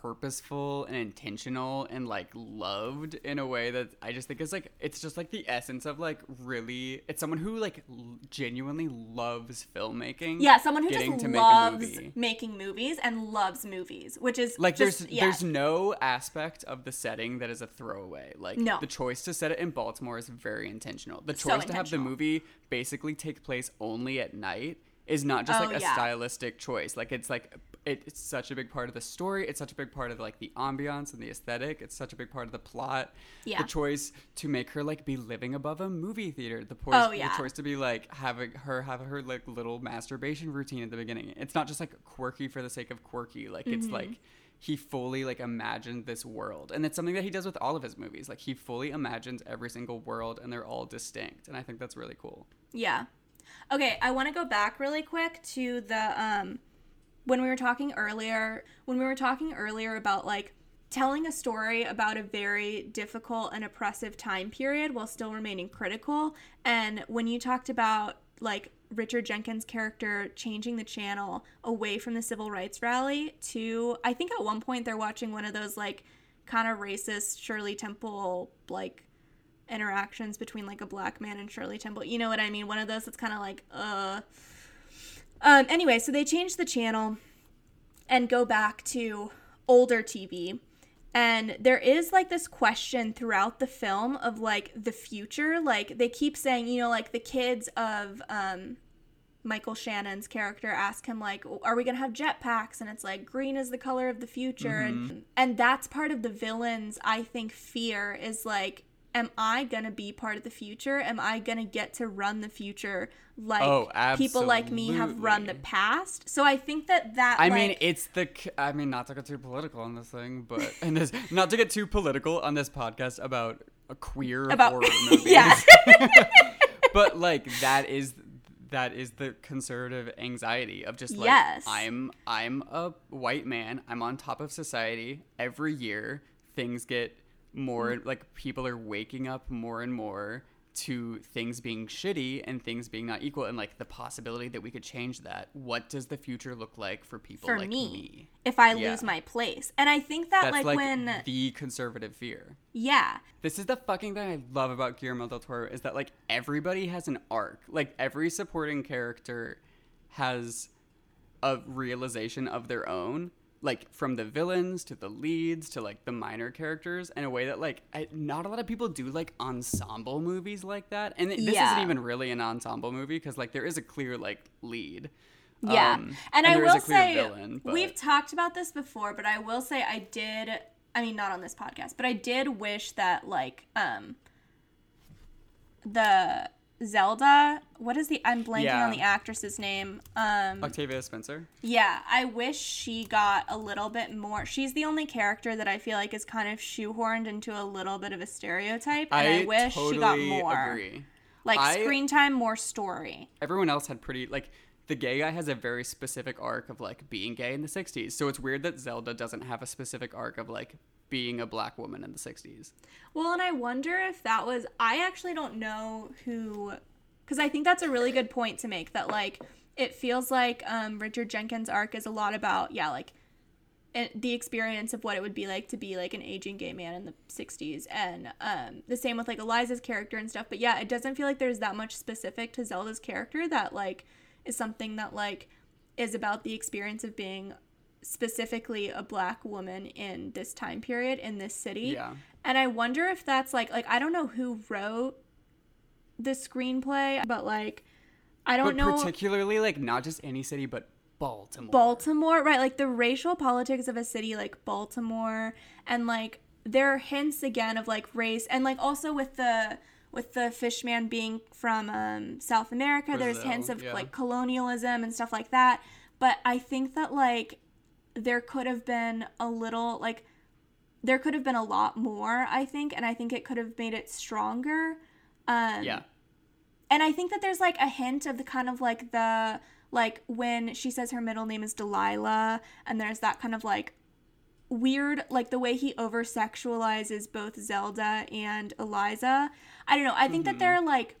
purposeful and intentional and like loved in a way that I just think is like it's just like the essence of like really it's someone who like l- genuinely loves filmmaking. yeah someone who just to make a loves movie. making movies and loves movies which is Like just, there's yeah. there's no aspect of the setting that is a throwaway. Like No. the choice to set it in Baltimore is very intentional. The So choice to have the movie basically take place only at night is not just Oh, like a yeah. stylistic choice. Like it's like it's such a big part of the story. It's such a big part of like the ambiance and the aesthetic. It's such a big part of the plot. Yeah. The choice to make her like be living above a movie theater. The, choice, Oh, yeah. the choice to be like having her have her like little masturbation routine at the beginning. It's not just like quirky for the sake of quirky. Like it's Mm-hmm. like he fully like imagined this world and it's something that he does with all of his movies like he fully imagines every single world and they're all distinct and i think that's really cool Yeah. Okay, I want to go back really quick to the um when we were talking earlier, when we were talking earlier about like telling a story about a very difficult and oppressive time period while still remaining critical and when you talked about like Richard Jenkins' character changing the channel away from the civil rights rally to I think at one point they're watching one of those like kind of racist Shirley Temple like interactions between like a black man and Shirley Temple. You know what I mean? One of those that's kind of like, uh. Um, anyway, so they change the channel and go back to older TV. And there is like this question throughout the film of like the future. Like they keep saying, you know, like the kids of um, Michael Shannon's character ask him like, "Are we gonna have jetpacks?" And it's like, "Green is the color of the future," and and that's part of the villain's I think fear is like, "Am I gonna be part of the future? Am I gonna get to run the future like Oh, people like me have run the past?" So I think that that i mean it's the I mean not to get too political on this thing but *laughs* and this not to get too political on this podcast about a queer about horror *laughs* movies yeah *laughs* but like that is that is the conservative anxiety of just like Yes. I'm I'm a white man. I'm on top of society. Every year things get more Mm. like people are waking up more and more to things being shitty and things being not equal and like the possibility that we could change that. What does the future look like for people for like me, me? if I Yeah. lose my place. And I think that That's like, like, when the conservative fear. yeah, This is the fucking thing I love about Guillermo del Toro is that like everybody has an arc. Like every supporting character has a realization of their own like from the villains to the leads to like the minor characters in a way that like I, not a lot of people do like ensemble movies like that and it, this Yeah. isn't even really an ensemble movie because like there is a clear like lead Yeah. Um, and, I will say, villain, we've talked about this before, but I will say I did, I mean, not on this podcast, but I did wish that, like, um, the Zelda, what is the, I'm blanking Yeah. on the actress's name. Um, octavia spencer yeah, I wish she got a little bit more. She's the only character that I feel like is kind of shoehorned into a little bit of a stereotype, and I, wish totally she got more. agree. Like, I- screen time, more story. everyone else had pretty like the gay guy has a very specific arc of like being gay in the 60s so it's weird that zelda doesn't have a specific arc of like being a black woman in the 60s Well, and I wonder if that was. I actually don't know who. Because I think that's a really good point to make that, like, it feels like um, Richard Jenkins' arc is a lot about, yeah, like, it, the experience of what it would be like to be, like, an aging gay man in the 60s. And um, the same with, like, Elisa's character and stuff. But yeah, it doesn't feel like there's that much specific to Zelda's character that, like, is something that, like, is about the experience of being specifically a black woman in this time period in this city. Yeah. And I wonder if that's like like I don't know who wrote the screenplay, but like I don't but know particularly like not just any city but baltimore Baltimore, right? Like the racial politics of a city like Baltimore and like there are hints again of like race and like also with the with the fishman being from um, South America, there's hints of yeah. like colonialism and stuff like that. But I think that like there could have been a little like there could have been a lot more, I think, and I think it could have made it stronger. Um, yeah and I think that there's like a hint of the kind of like the like when she says her middle name is Delilah, and there's that kind of like weird like the way he over sexualizes both Zelda and Elisa. I don't know. I think that there mm-hmm. are like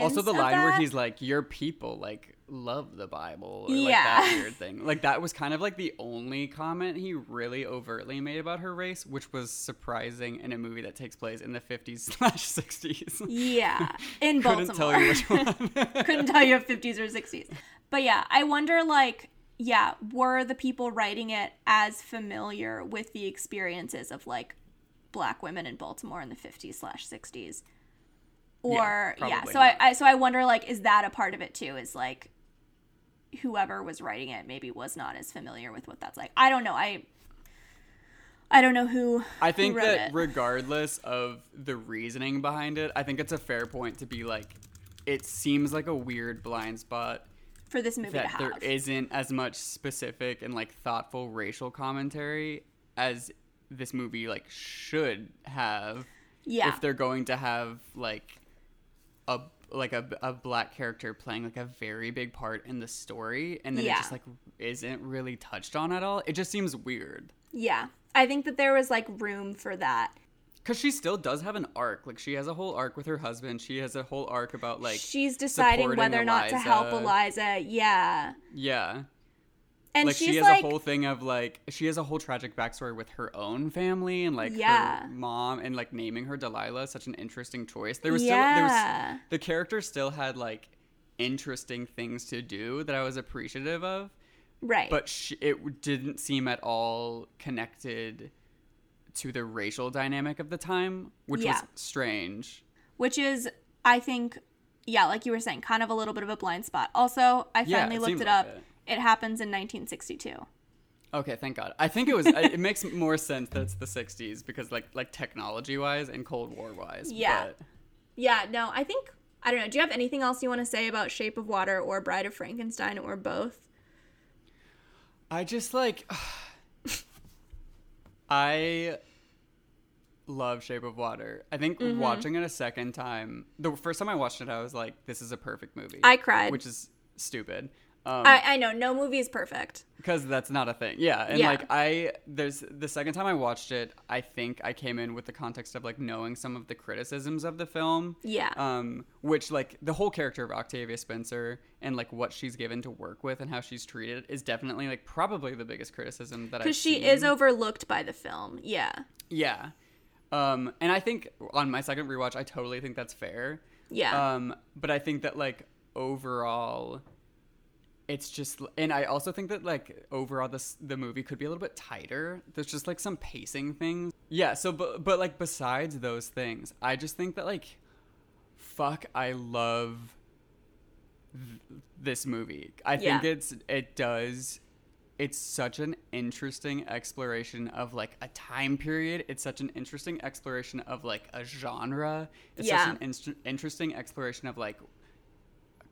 also the line where he's like your people like love the bible or Yeah. like that weird thing like that was kind of like the only comment he really overtly made about her race which was surprising in a movie that takes place in the 50s *laughs* slash 60s yeah *laughs* in Baltimore. couldn't tell you which one *laughs* couldn't tell you if 50s or 60s. But yeah, I wonder like yeah, were the people writing it as familiar with the experiences of like black women in Baltimore in the 50s slash 60s? Or yeah, probably so I. I so I wonder like is that a part of it too? Is like whoever was writing it maybe was not as familiar with what that's like. I don't know. I I don't know who I who think wrote that it. regardless of the reasoning behind it, I think it's a fair point to be like, it seems like a weird blind spot for this movie to that have. there isn't as much specific and like thoughtful racial commentary as this movie like should have. yeah. If they're going to have like a like a, a black character playing like a very big part in the story and then Yeah. it just like isn't really touched on at all it just seems weird yeah. I think that there was like room for that. Because she still does have an arc. Like she has a whole arc with her husband. She has a whole arc about like she's deciding whether or not to help Elisa. Elisa. Yeah. yeah. And like she has like a whole thing of like she has a whole tragic backstory with her own family and like Yeah. her mom and like naming her Delilah such an interesting choice. There was still there was the character still had like interesting things to do that I was appreciative of, right. but she, it didn't seem at all connected to the racial dynamic of the time, which Yeah. was strange. which is I think yeah, like you were saying, kind of a little bit of a blind spot. Also, I Yeah, finally it looked it like up. it. It happens in 1962. Okay, thank God. I think it was. it makes *laughs* more sense that it's the '60s because, like, like technology wise and Cold War wise. Yeah. But Yeah, no, I think I don't know. Do you have anything else you want to say about Shape of Water or Bride of Frankenstein or both? I just like. *sighs* I love Shape of Water. I think Mm-hmm. watching it a second time, the first time I watched it, I was like, "This is a perfect movie." I cried. which is stupid. Um, I, I know no movie is perfect. because that's not a thing yeah and Yeah. like i there's the second time i watched it i think i came in with the context of like knowing some of the criticisms of the film Yeah. um which like the whole character of octavia spencer and like what she's given to work with and how she's treated is definitely like probably the biggest criticism that i've Because she seen. is overlooked by the film. Yeah. yeah um and i think on my second rewatch i totally think that's fair Yeah. um, but I think that like overall, it's just and I also think that like overall this the movie could be a little bit tighter. There's just like some pacing things. Yeah, so but but like besides those things, I just think that like fuck I love th- this movie. I think Yeah. it's it does it's such an interesting exploration of like a time period. It's such an interesting exploration of like a genre. It's Yeah. such an inst- interesting exploration of like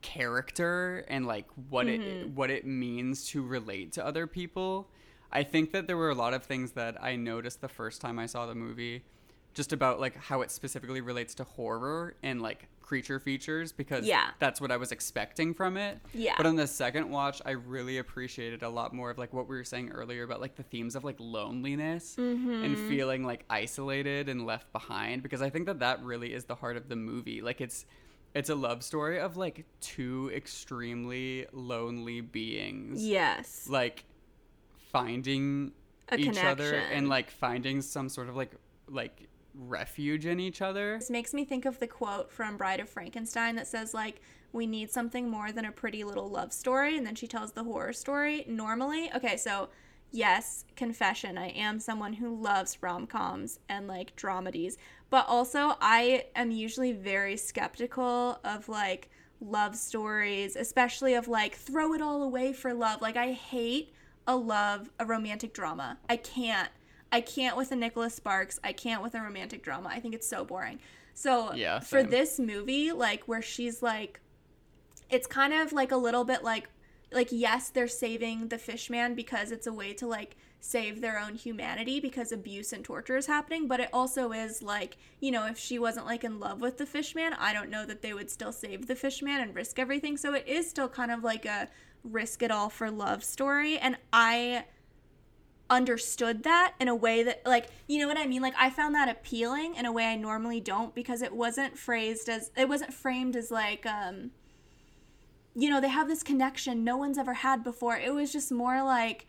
character and like what it Mm-hmm. what it means to relate to other people. I think that there were a lot of things that I noticed the first time I saw the movie just about like how it specifically relates to horror and like creature features because Yeah. that's what I was expecting from it. Yeah. But on the second watch, I really appreciated a lot more of like what we were saying earlier about like the themes of like loneliness Mm-hmm. and feeling like isolated and left behind because I think that that really is the heart of the movie. Like it's it's a love story of like two extremely lonely beings Yes. like finding A each other and like finding some sort of like like refuge in each other. This makes me think of the quote from Bride of Frankenstein that says like we need something more than a pretty little love story and then she tells the horror story normally. Okay, so yes, confession, I am someone who loves rom-coms and like dramedies, but also I am usually very skeptical of like love stories, especially of like throw it all away for love. Like I hate a love a romantic drama. I can't. I can't with a Nicholas Sparks. I can't with a romantic drama. I think it's so boring. So Yeah, for this movie, like where she's like, it's kind of like a little bit like, like yes, they're saving the fishman because it's a way to like save their own humanity because abuse and torture is happening. But it also is like, you know, if she wasn't like in love with the fishman, I don't know that they would still save the fishman and risk everything. So it is still kind of like a risk it all for love story. And I understood that in a way that like you know what i mean like i found that appealing in a way i normally don't because it wasn't phrased as it wasn't framed as like um you know they have this connection no one's ever had before it was just more like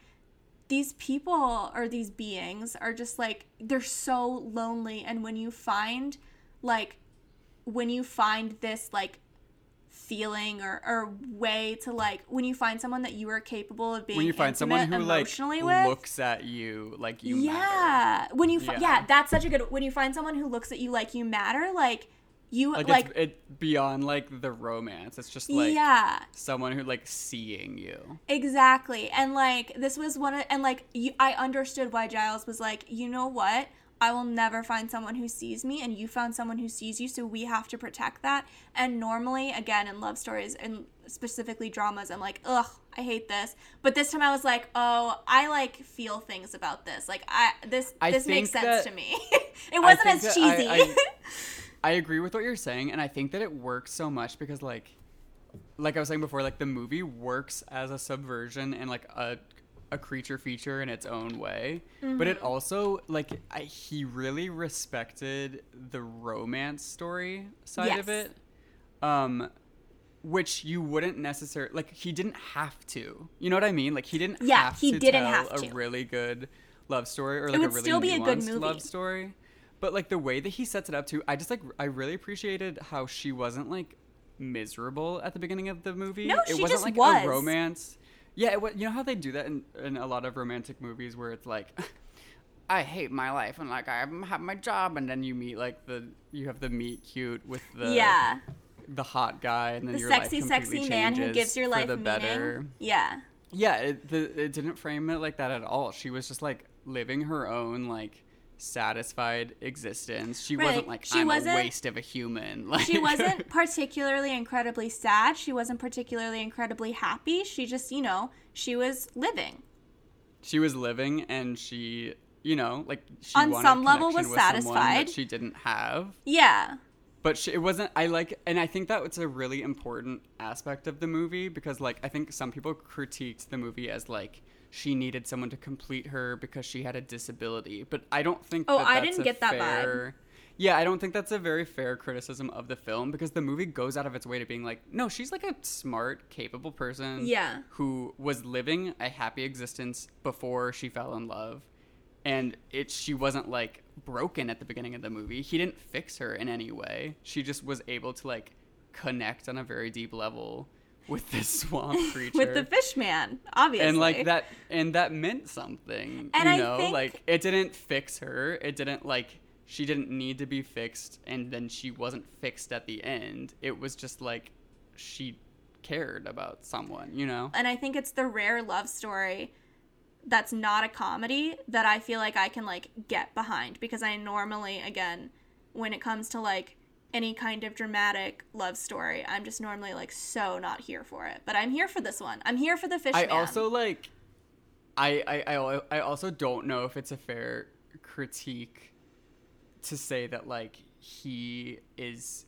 these people or these beings are just like they're so lonely and when you find like when you find this like feeling or, or way to like when you find someone that you are capable of being when you find someone who like emotionally with looks at you like you yeah matter. when you fi- Yeah. yeah. that's such a good when you find someone who looks at you like you matter like you Like, like, it's it beyond like the romance. It's just like yeah. someone who like seeing you. exactly. And like this was one of and like you, i understood why giles was like you know what? I will never find someone who sees me and you found someone who sees you so we have to protect that. And normally again in love stories and specifically dramas i'm like ugh i hate this. But this time i was like oh i like feel things about this. Like i this I this makes sense that- to me. *laughs* It wasn't as cheesy I, I, *laughs* I agree with what you're saying, and I think that it works so much because, like, like I was saying before, like the movie works as a subversion and like a a creature feature in its own way, but it Mm-hmm. also like I, he really respected the romance story side of it, um, which you wouldn't necessarily like. He didn't have to. You know what I mean? Like he didn't. Yeah, have he to didn't tell have a really good love story or like a really still be a good movie. love story. But like the way that he sets it up too, I just like I really appreciated how she wasn't like miserable at the beginning of the movie. No, it she wasn't just like was. a romance. Yeah, it, you know how they do that in, in a lot of romantic movies where it's like, *laughs* I hate my life and like I have my job, and then you meet like the you have the meet cute with the yeah the hot guy, and then the your sexy life sexy man who gives your life the meaning better. yeah Yeah, it, the, it didn't frame it like that at all. She was just like living her own like satisfied existence. She Right. wasn't like She I'm wasn't- a waste of a human. *laughs* Like she wasn't *laughs* particularly incredibly sad she wasn't particularly incredibly happy she just you know she was living she was living and she, you know, like she On some level was satisfied. she didn't have. yeah but she, it wasn't i like and i think that was a really important aspect of the movie because like i think some people critiqued the movie as like she needed someone to complete her because she had a disability. But i don't think Oh, that I that's didn't a get that vibe. yeah i don't think that's a very fair criticism of the film because the movie goes out of its way to being like no she's like a smart capable person Yeah. who was living a happy existence before she fell in love. And it she wasn't like broken at the beginning of the movie. He didn't fix her in any way. She just was able to like connect on a very deep level with this swamp creature. *laughs* with the fish man, obviously. and like that and that meant something And you know? think- like it didn't fix her. It didn't like she didn't need to be fixed and then she wasn't fixed at the end. It was just like she cared about someone you know? And I think it's the rare love story that's not a comedy that I feel like I can like get behind. Because I normally again when it comes to like any kind of dramatic love story. I'm just normally like so not here for it but I'm here for this one. I'm here for the fish i man. also like I, I i i also don't know if it's a fair critique to say that like he is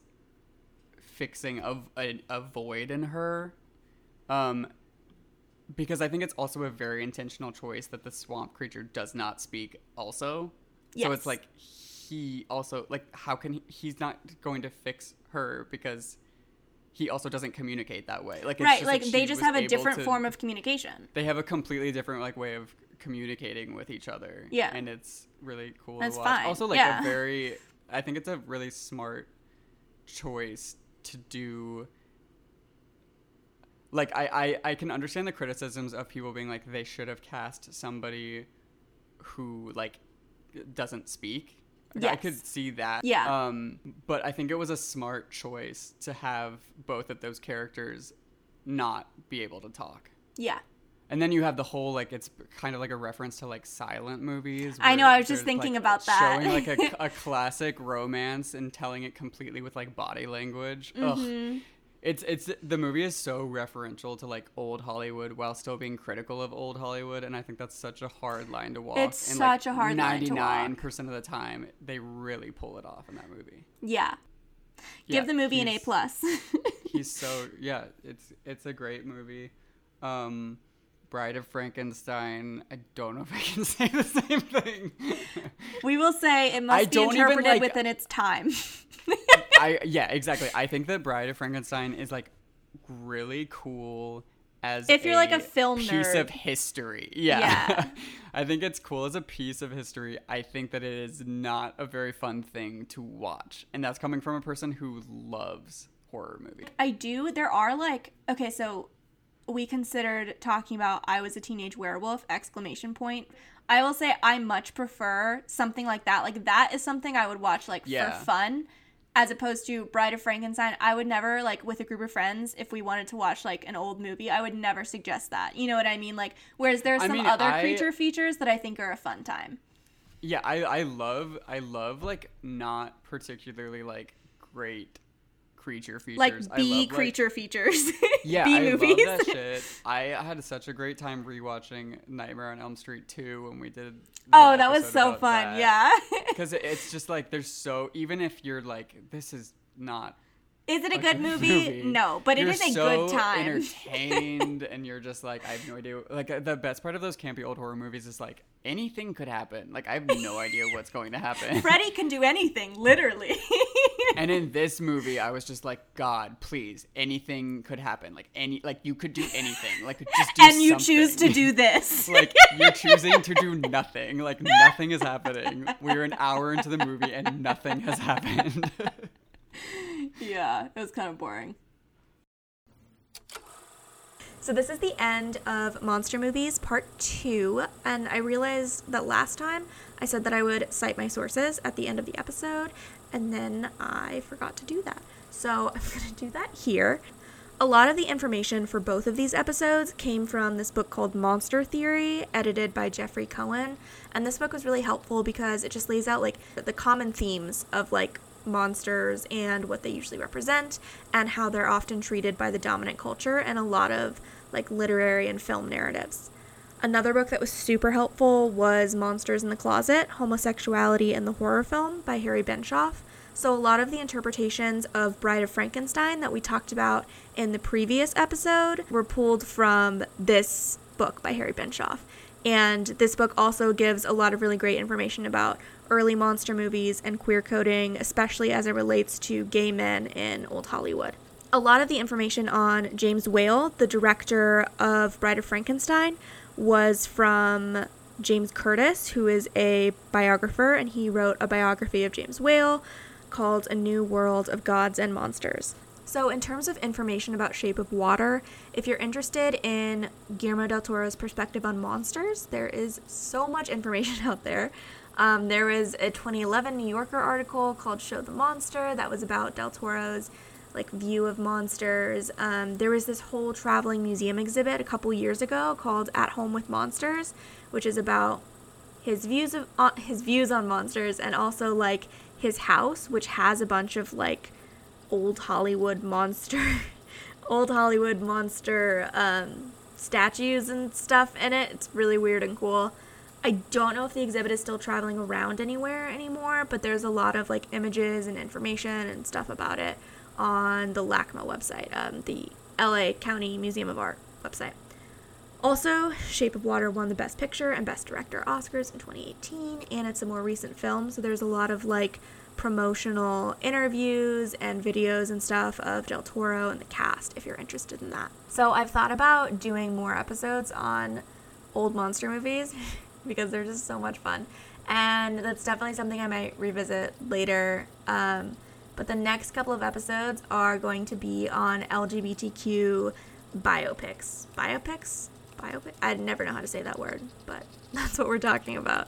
fixing a, a, a void in her um because i think it's also a very intentional choice that the swamp creature does not speak also. So it's like he also like how can he, he's not going to fix her because he also doesn't communicate that way like it's right just like that they just have a different to- form of communication they have a completely different like way of communicating with each other. Yeah. and it's really cool That's to watch. fine, Also, like yeah. a *laughs* very, I think it's a really smart choice to do. Like I, I, I can understand the criticisms of people being like they should have cast somebody who like doesn't speak. I could see that. Yeah. Um, but I think it was a smart choice to have both of those characters not be able to talk. yeah And then you have the whole like it's kind of like a reference to like silent movies. I know, I was just thinking like, about that. Showing like a, *laughs* a classic romance and telling it completely with like body language. Mm-hmm. Ugh. It's it's the movie is so referential to like old Hollywood while still being critical of old Hollywood, and I think that's such a hard line to walk. It's and, such a hard line to walk. Ninety-nine percent of the time, they really pull it off in that movie. yeah Yeah, give the movie an A plus *laughs* he's so yeah it's it's a great movie um bride of frankenstein i don't know if i can *laughs* say the same thing we will say it must I be don't even, interpreted like- within its time *laughs* i yeah exactly i think that bride of frankenstein is like really cool as If you're, like, a film piece nerd. of history yeah, Yeah. *laughs* i think it's cool as a piece of history i think that it is not a very fun thing to watch and that's coming from a person who loves horror movies I do. There are like okay, so we considered talking about I was a teenage werewolf exclamation point. I will say I much prefer something like that. Like that is something I would watch like Yeah. for fun as opposed to Bride of Frankenstein. I would never like with a group of friends if we wanted to watch like an old movie, I would never suggest that. You know what I mean? Like whereas there's I some mean, other I- creature features that I think are a fun time. Yeah, I, I love I love like not particularly like great creature features. Like I B love, like- creature features. *laughs* yeah, B I movies. love that *laughs* shit. I had such a great time rewatching Nightmare on Elm Street 2 when we did. oh, that was so fun. Yeah. *laughs* Because it's just like there's so even if you're like this is not Is it a a good movie? No, but it you're is a so good time. Entertained, and you're just like, I have no idea. Like uh, the best part of those campy old horror movies is like anything could happen. Like I have no idea what's going to happen. *laughs* Freddy can do anything, literally. *laughs* and in this movie, I was just like, God, please, anything could happen. Like any, like you could do anything. Like just do *laughs* and you choose to do this. like you're choosing to do nothing. Like nothing is happening. We're an hour into the movie and nothing has happened. yeah, it was kind of boring. So this is the end of Monster Movies Part 2, and I realized that last time I said that I would cite my sources at the end of the episode, and then I forgot to do that. So *laughs* I'm going to do that here. A lot of the information for both of these episodes came from this book called Monster Theory, edited by Jeffrey Cohen. And this book was really helpful because it just lays out like the common themes of like monsters and what they usually represent and how they're often treated by the dominant culture and a lot of like literary and film narratives. Another book that was super helpful was Monsters in the Closet Homosexuality in the Horror Film by Harry Benshoff. So, a lot of the interpretations of Bride of Frankenstein that we talked about in the previous episode were pulled from this book by Harry Benshoff. And this book also gives a lot of really great information about early monster movies and queer coding, especially as it relates to gay men in Old Hollywood. A lot of the information on James Whale, the director of Bride of Frankenstein, was from James Curtis, who is a biographer, and he wrote a biography of James Whale called A New World of Gods and Monsters. So, in terms of information about Shape of Water, if you're interested in Guillermo del Toro's perspective on monsters, there is so much information *laughs* out there. Um, there was a 2011 New Yorker article called "Show the Monster" that was about del Toro's like view of monsters. Um, there was this whole traveling museum exhibit a couple years ago called "At Home with Monsters," which is about his views of uh, his views on monsters and also like his house, which has a bunch of like old Hollywood monster, *laughs* old Hollywood monster um, statues and stuff in it. It's really weird and cool. I don't know if the exhibit is still traveling around anywhere anymore, but there's a lot of like images and information and stuff about it on the LACMA website, um, the LA County Museum of Art website. Also, Shape of Water won the Best Picture and Best Director Oscars in 2018, and it's a more recent film, so there's a lot of like promotional interviews and videos and stuff of Del Toro and the cast if you're interested in that. So, I've thought about doing more episodes on old monster movies *laughs* because they're just so much fun. And that's definitely something I might revisit later. Um, but the next couple of episodes are going to be on LGBTQ biopics. Biopics? Biopic? I never know how to say that word, but *laughs* that's what we're talking about.